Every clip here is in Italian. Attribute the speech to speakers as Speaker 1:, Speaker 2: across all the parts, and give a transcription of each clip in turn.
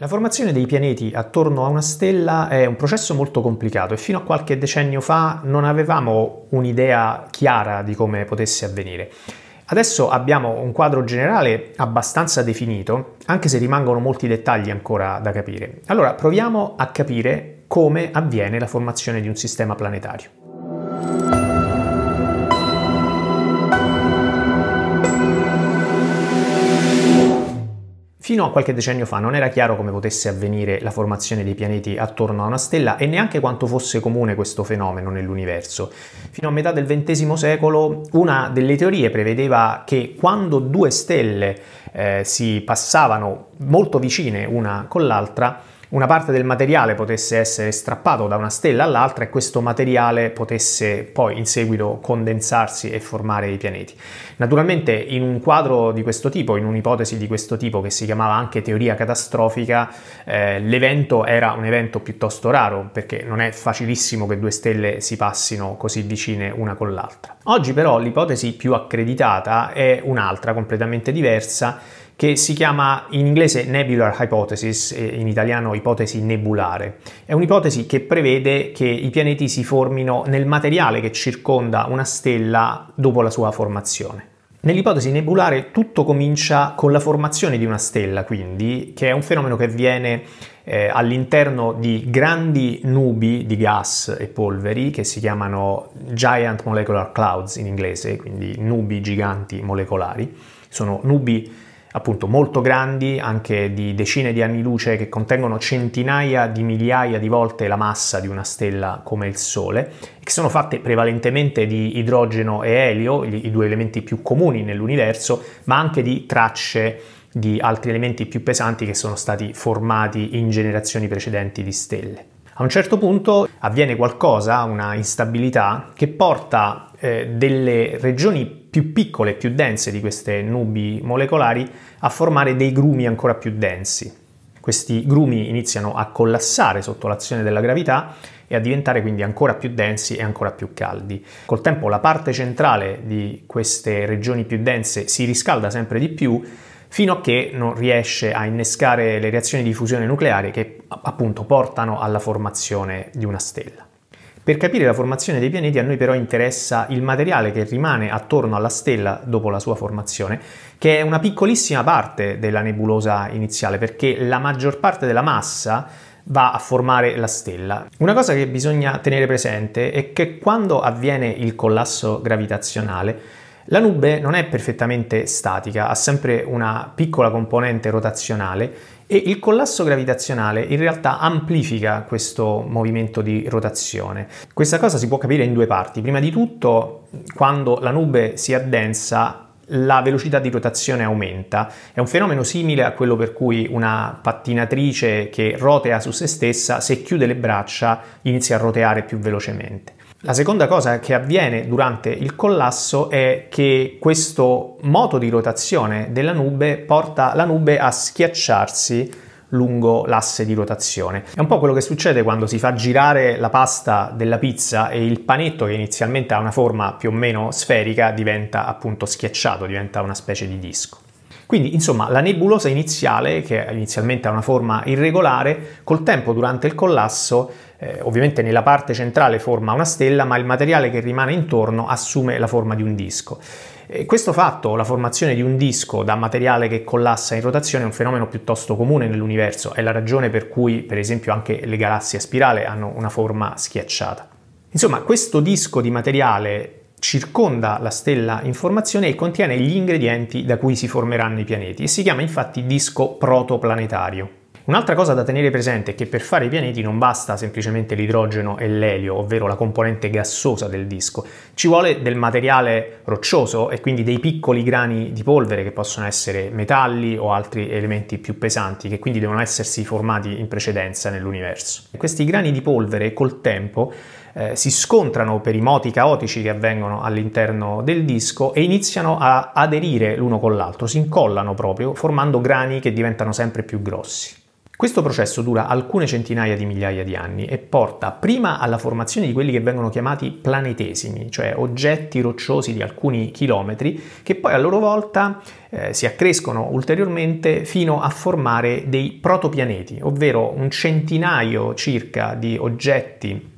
Speaker 1: La formazione dei pianeti attorno a una stella è un processo molto complicato e fino a qualche decennio fa non avevamo un'idea chiara di come potesse avvenire. Adesso abbiamo un quadro generale abbastanza definito, anche se rimangono molti dettagli ancora da capire. Allora proviamo a capire come avviene la formazione di un sistema planetario. Fino a qualche decennio fa non era chiaro come potesse avvenire la formazione dei pianeti attorno a una stella e neanche quanto fosse comune questo fenomeno nell'universo. Fino a metà del XX secolo una delle teorie prevedeva che quando due stelle eh, si passavano molto vicine una con l'altra, una parte del materiale potesse essere strappato da una stella all'altra e questo materiale potesse poi in seguito condensarsi e formare i pianeti. Naturalmente in un quadro di questo tipo, in un'ipotesi di questo tipo che si chiamava anche teoria catastrofica, eh, l'evento era un evento piuttosto raro perché non è facilissimo che due stelle si passino così vicine una con l'altra. Oggi però l'ipotesi più accreditata è un'altra completamente diversa che si chiama in inglese Nebular Hypothesis in italiano ipotesi nebulare. È un'ipotesi che prevede che i pianeti si formino nel materiale che circonda una stella dopo la sua formazione. Nell'ipotesi nebulare tutto comincia con la formazione di una stella, quindi, che è un fenomeno che avviene eh, all'interno di grandi nubi di gas e polveri che si chiamano Giant Molecular Clouds in inglese, quindi nubi giganti molecolari. Sono nubi appunto molto grandi, anche di decine di anni luce, che contengono centinaia di migliaia di volte la massa di una stella come il Sole, che sono fatte prevalentemente di idrogeno e elio, i due elementi più comuni nell'universo, ma anche di tracce di altri elementi più pesanti che sono stati formati in generazioni precedenti di stelle. A un certo punto avviene qualcosa, una instabilità, che porta eh, delle regioni più piccole, più dense di queste nubi molecolari a formare dei grumi ancora più densi. Questi grumi iniziano a collassare sotto l'azione della gravità e a diventare quindi ancora più densi e ancora più caldi. Col tempo la parte centrale di queste regioni più dense si riscalda sempre di più fino a che non riesce a innescare le reazioni di fusione nucleare che appunto portano alla formazione di una stella. Per capire la formazione dei pianeti a noi però interessa il materiale che rimane attorno alla stella dopo la sua formazione, che è una piccolissima parte della nebulosa iniziale, perché la maggior parte della massa va a formare la stella. Una cosa che bisogna tenere presente è che quando avviene il collasso gravitazionale, la nube non è perfettamente statica, ha sempre una piccola componente rotazionale e il collasso gravitazionale in realtà amplifica questo movimento di rotazione. Questa cosa si può capire in due parti. Prima di tutto, quando la nube si addensa, la velocità di rotazione aumenta. È un fenomeno simile a quello per cui una pattinatrice che rotea su se stessa, se chiude le braccia, inizia a roteare più velocemente. La seconda cosa che avviene durante il collasso è che questo moto di rotazione della nube porta la nube a schiacciarsi lungo l'asse di rotazione. È un po' quello che succede quando si fa girare la pasta della pizza e il panetto che inizialmente ha una forma più o meno sferica diventa appunto schiacciato, diventa una specie di disco. Quindi, insomma, la nebulosa iniziale, che inizialmente ha una forma irregolare, col tempo durante il collasso, eh, ovviamente nella parte centrale forma una stella, ma il materiale che rimane intorno assume la forma di un disco. Questo fatto, la formazione di un disco da materiale che collassa in rotazione, è un fenomeno piuttosto comune nell'universo, è la ragione per cui, per esempio, anche le galassie a spirale hanno una forma schiacciata. Insomma, questo disco di materiale circonda la stella in formazione e contiene gli ingredienti da cui si formeranno i pianeti e si chiama infatti disco protoplanetario. Un'altra cosa da tenere presente è che per fare i pianeti non basta semplicemente l'idrogeno e l'elio, ovvero la componente gassosa del disco, ci vuole del materiale roccioso e quindi dei piccoli grani di polvere che possono essere metalli o altri elementi più pesanti che quindi devono essersi formati in precedenza nell'universo. Questi grani di polvere col tempo eh, si scontrano per i moti caotici che avvengono all'interno del disco e iniziano a aderire l'uno con l'altro, si incollano proprio formando grani che diventano sempre più grossi. Questo processo dura alcune centinaia di migliaia di anni e porta prima alla formazione di quelli che vengono chiamati planetesimi, cioè oggetti rocciosi di alcuni chilometri che poi a loro volta eh, si accrescono ulteriormente fino a formare dei protopianeti, ovvero un centinaio circa di oggetti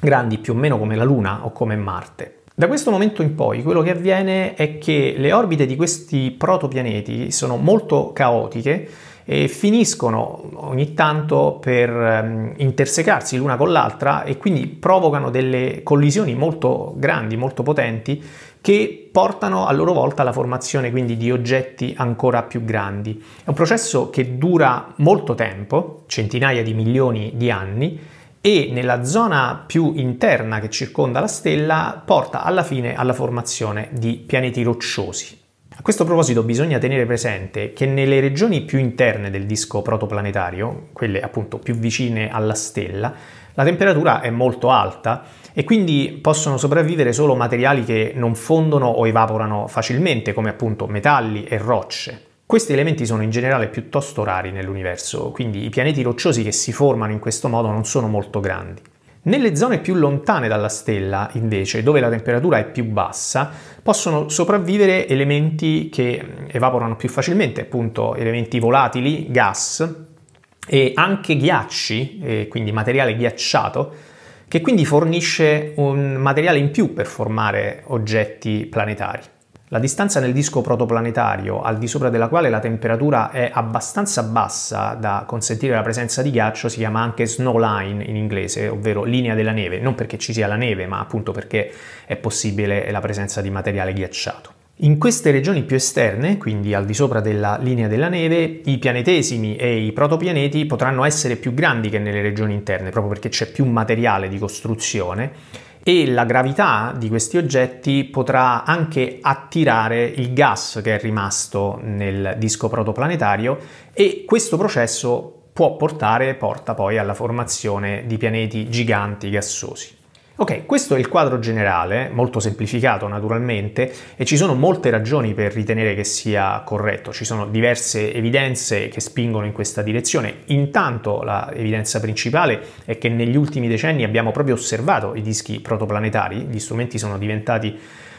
Speaker 1: grandi più o meno come la Luna o come Marte. Da questo momento in poi quello che avviene è che le orbite di questi protopianeti sono molto caotiche e finiscono ogni tanto per um, intersecarsi l'una con l'altra e quindi provocano delle collisioni molto grandi, molto potenti che portano a loro volta alla formazione quindi di oggetti ancora più grandi. È un processo che dura molto tempo, centinaia di milioni di anni, e nella zona più interna che circonda la stella porta alla fine alla formazione di pianeti rocciosi. A questo proposito bisogna tenere presente che nelle regioni più interne del disco protoplanetario, quelle appunto più vicine alla stella, la temperatura è molto alta e quindi possono sopravvivere solo materiali che non fondono o evaporano facilmente, come appunto metalli e rocce. Questi elementi sono in generale piuttosto rari nell'universo, quindi i pianeti rocciosi che si formano in questo modo non sono molto grandi. Nelle zone più lontane dalla stella, invece, dove la temperatura è più bassa, possono sopravvivere elementi che evaporano più facilmente, appunto elementi volatili, gas e anche ghiacci, quindi materiale ghiacciato, che quindi fornisce un materiale in più per formare oggetti planetari. La distanza nel disco protoplanetario, al di sopra della quale la temperatura è abbastanza bassa da consentire la presenza di ghiaccio, si chiama anche snow line in inglese, ovvero linea della neve, non perché ci sia la neve, ma appunto perché è possibile la presenza di materiale ghiacciato. In queste regioni più esterne, quindi al di sopra della linea della neve, i pianetesimi e i protopianeti potranno essere più grandi che nelle regioni interne, proprio perché c'è più materiale di costruzione e la gravità di questi oggetti potrà anche attirare il gas che è rimasto nel disco protoplanetario e questo processo può portare, porta poi alla formazione di pianeti giganti gassosi. Ok, questo è il quadro generale, molto semplificato naturalmente, e ci sono molte ragioni per ritenere che sia corretto, ci sono diverse evidenze che spingono in questa direzione. Intanto l'evidenza principale è che negli ultimi decenni abbiamo proprio osservato i dischi protoplanetari, gli strumenti sono diventati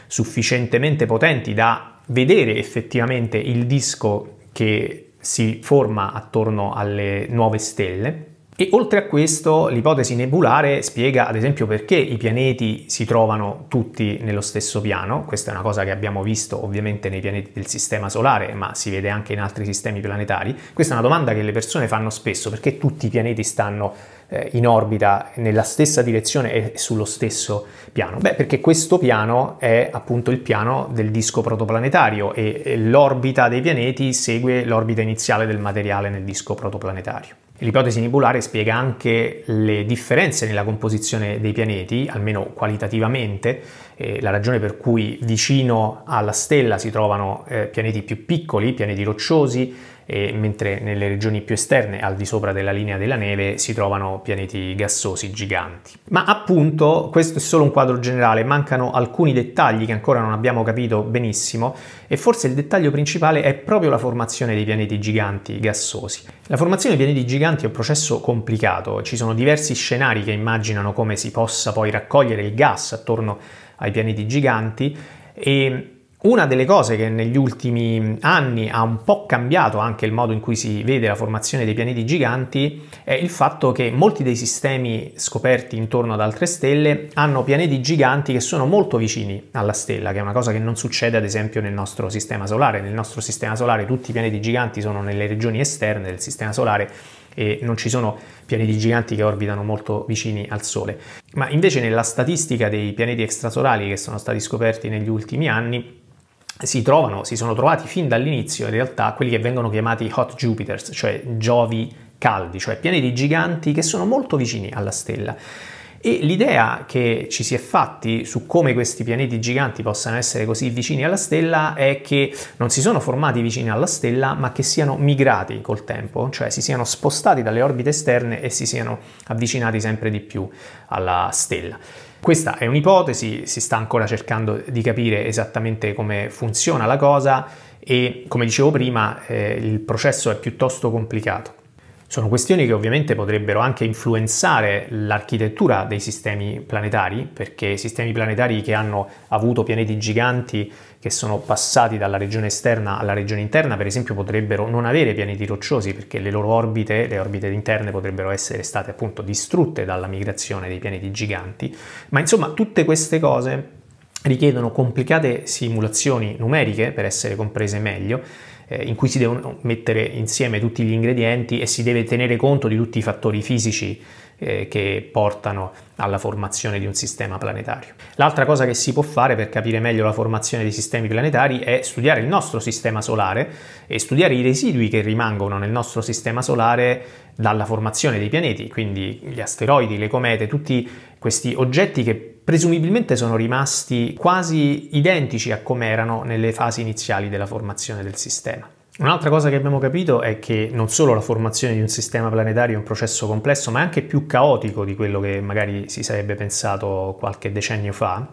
Speaker 1: sufficientemente potenti da vedere effettivamente il disco che si forma attorno alle nuove stelle e oltre a questo l'ipotesi nebulare spiega ad esempio perché i pianeti si trovano tutti nello stesso piano, questa è una cosa che abbiamo visto ovviamente nei pianeti del Sistema Solare, ma si vede anche in altri sistemi planetari. Questa è una domanda che le persone fanno spesso, perché tutti i pianeti stanno eh, in orbita nella stessa direzione e sullo stesso piano? Beh, perché questo piano è appunto il piano del disco protoplanetario e l'orbita dei pianeti segue l'orbita iniziale del materiale nel disco protoplanetario. L'ipotesi nebulare spiega anche le differenze nella composizione dei pianeti, almeno qualitativamente, eh, la ragione per cui vicino alla stella si trovano eh, pianeti più piccoli, pianeti rocciosi, e mentre nelle regioni più esterne, al di sopra della linea della neve, si trovano pianeti gassosi giganti. Ma appunto questo è solo un quadro generale, mancano alcuni dettagli che ancora non abbiamo capito benissimo e forse il dettaglio principale è proprio la formazione dei pianeti giganti gassosi. La formazione dei pianeti giganti è un processo complicato, ci sono diversi scenari che immaginano come si possa poi raccogliere il gas attorno ai pianeti giganti e una delle cose che negli ultimi anni ha un po' cambiato anche il modo in cui si vede la formazione dei pianeti giganti è il fatto che molti dei sistemi scoperti intorno ad altre stelle hanno pianeti giganti che sono molto vicini alla stella, che è una cosa che non succede ad esempio nel nostro sistema solare. Nel nostro sistema solare tutti i pianeti giganti sono nelle regioni esterne del sistema solare e non ci sono pianeti giganti che orbitano molto vicini al Sole. Ma invece nella statistica dei pianeti extrasolari che sono stati scoperti negli ultimi anni si trovano, si sono trovati fin dall'inizio in realtà quelli che vengono chiamati hot Jupiters, cioè Giovi caldi, cioè pianeti giganti che sono molto vicini alla stella. E l'idea che ci si è fatti su come questi pianeti giganti possano essere così vicini alla stella è che non si sono formati vicini alla stella, ma che siano migrati col tempo, cioè si siano spostati dalle orbite esterne e si siano avvicinati sempre di più alla stella. Questa è un'ipotesi, si sta ancora cercando di capire esattamente come funziona la cosa e come dicevo prima eh, il processo è piuttosto complicato. Sono questioni che ovviamente potrebbero anche influenzare l'architettura dei sistemi planetari, perché sistemi planetari che hanno avuto pianeti giganti che sono passati dalla regione esterna alla regione interna, per esempio, potrebbero non avere pianeti rocciosi perché le loro orbite, le orbite interne, potrebbero essere state appunto distrutte dalla migrazione dei pianeti giganti. Ma insomma, tutte queste cose richiedono complicate simulazioni numeriche per essere comprese meglio eh, in cui si devono mettere insieme tutti gli ingredienti e si deve tenere conto di tutti i fattori fisici eh, che portano alla formazione di un sistema planetario. L'altra cosa che si può fare per capire meglio la formazione dei sistemi planetari è studiare il nostro sistema solare e studiare i residui che rimangono nel nostro sistema solare dalla formazione dei pianeti, quindi gli asteroidi, le comete, tutti questi oggetti che presumibilmente sono rimasti quasi identici a come erano nelle fasi iniziali della formazione del sistema. Un'altra cosa che abbiamo capito è che non solo la formazione di un sistema planetario è un processo complesso, ma è anche più caotico di quello che magari si sarebbe pensato qualche decennio fa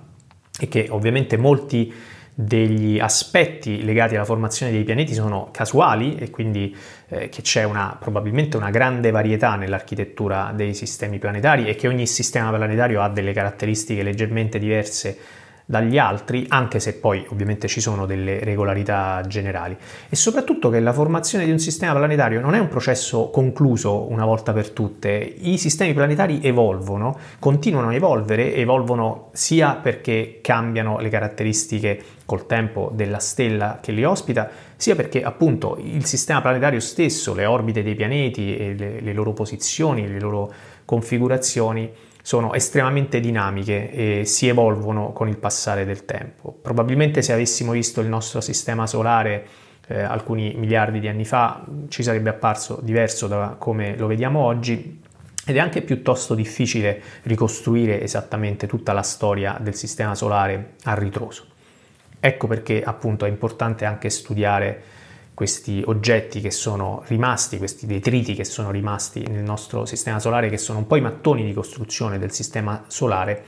Speaker 1: e che ovviamente molti degli aspetti legati alla formazione dei pianeti sono casuali e quindi eh, che c'è una, probabilmente una grande varietà nell'architettura dei sistemi planetari e che ogni sistema planetario ha delle caratteristiche leggermente diverse dagli altri, anche se poi ovviamente ci sono delle regolarità generali. E soprattutto che la formazione di un sistema planetario non è un processo concluso una volta per tutte. I sistemi planetari evolvono, continuano a evolvere, evolvono sia perché cambiano le caratteristiche col tempo della stella che li ospita, sia perché appunto il sistema planetario stesso, le orbite dei pianeti le, le loro posizioni, le loro configurazioni sono estremamente dinamiche e si evolvono con il passare del tempo. Probabilmente se avessimo visto il nostro sistema solare eh, alcuni miliardi di anni fa ci sarebbe apparso diverso da come lo vediamo oggi ed è anche piuttosto difficile ricostruire esattamente tutta la storia del sistema solare a ritroso. Ecco perché appunto è importante anche studiare questi oggetti che sono rimasti, questi detriti che sono rimasti nel nostro sistema solare, che sono un po' i mattoni di costruzione del sistema solare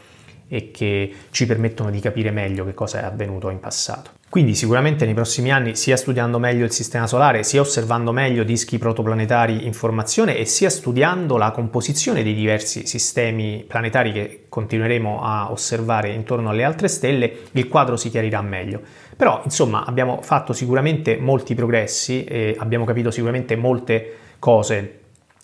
Speaker 1: e che ci permettono di capire meglio che cosa è avvenuto in passato. Quindi sicuramente nei prossimi anni sia studiando meglio il sistema solare, sia osservando meglio dischi protoplanetari in formazione e sia studiando la composizione dei diversi sistemi planetari che continueremo a osservare intorno alle altre stelle, il quadro si chiarirà meglio. Però insomma abbiamo fatto sicuramente molti progressi e abbiamo capito sicuramente molte cose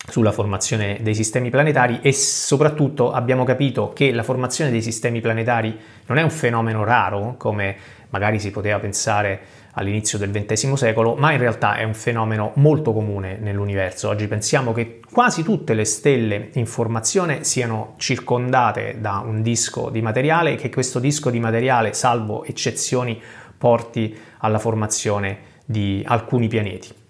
Speaker 1: sulla formazione dei sistemi planetari e soprattutto abbiamo capito che la formazione dei sistemi planetari non è un fenomeno raro come magari si poteva pensare all'inizio del XX secolo, ma in realtà è un fenomeno molto comune nell'universo. Oggi pensiamo che quasi tutte le stelle in formazione siano circondate da un disco di materiale e che questo disco di materiale, salvo eccezioni, porti alla formazione di alcuni pianeti.